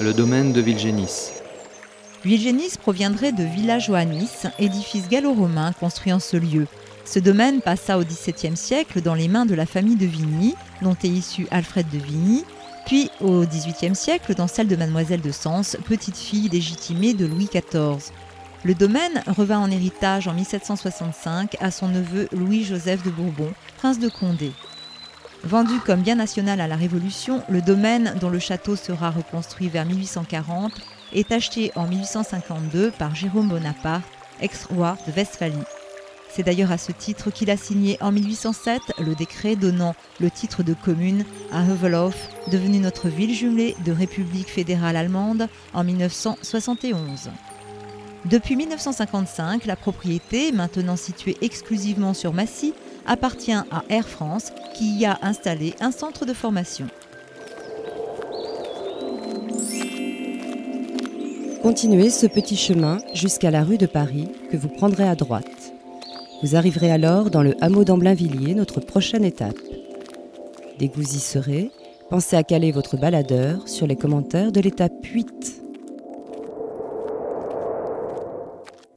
le domaine de Vilgénis. Vilgénis proviendrait de Villa Joannis, édifice gallo-romain construit en ce lieu. Ce domaine passa au XVIIe siècle dans les mains de la famille de Vigny, dont est issu Alfred de Vigny, puis au XVIIIe siècle dans celle de Mademoiselle de Sens, petite fille légitimée de Louis XIV. Le domaine revint en héritage en 1765 à son neveu Louis-Joseph de Bourbon, prince de Condé. Vendu comme bien national à la Révolution, le domaine, dont le château sera reconstruit vers 1840, est acheté en 1852 par Jérôme Bonaparte, ex-roi de Westphalie. C'est d'ailleurs à ce titre qu'il a signé en 1807 le décret donnant le titre de commune à Heuvelhof, devenue notre ville jumelée de République fédérale allemande en 1971. Depuis 1955, la propriété, maintenant située exclusivement sur Massy, appartient à Air France qui y a installé un centre de formation. Continuez ce petit chemin jusqu'à la rue de Paris que vous prendrez à droite. Vous arriverez alors dans le hameau d'Amblainvilliers, notre prochaine étape. Dès que vous y serez, pensez à caler votre baladeur sur les commentaires de l'étape 8.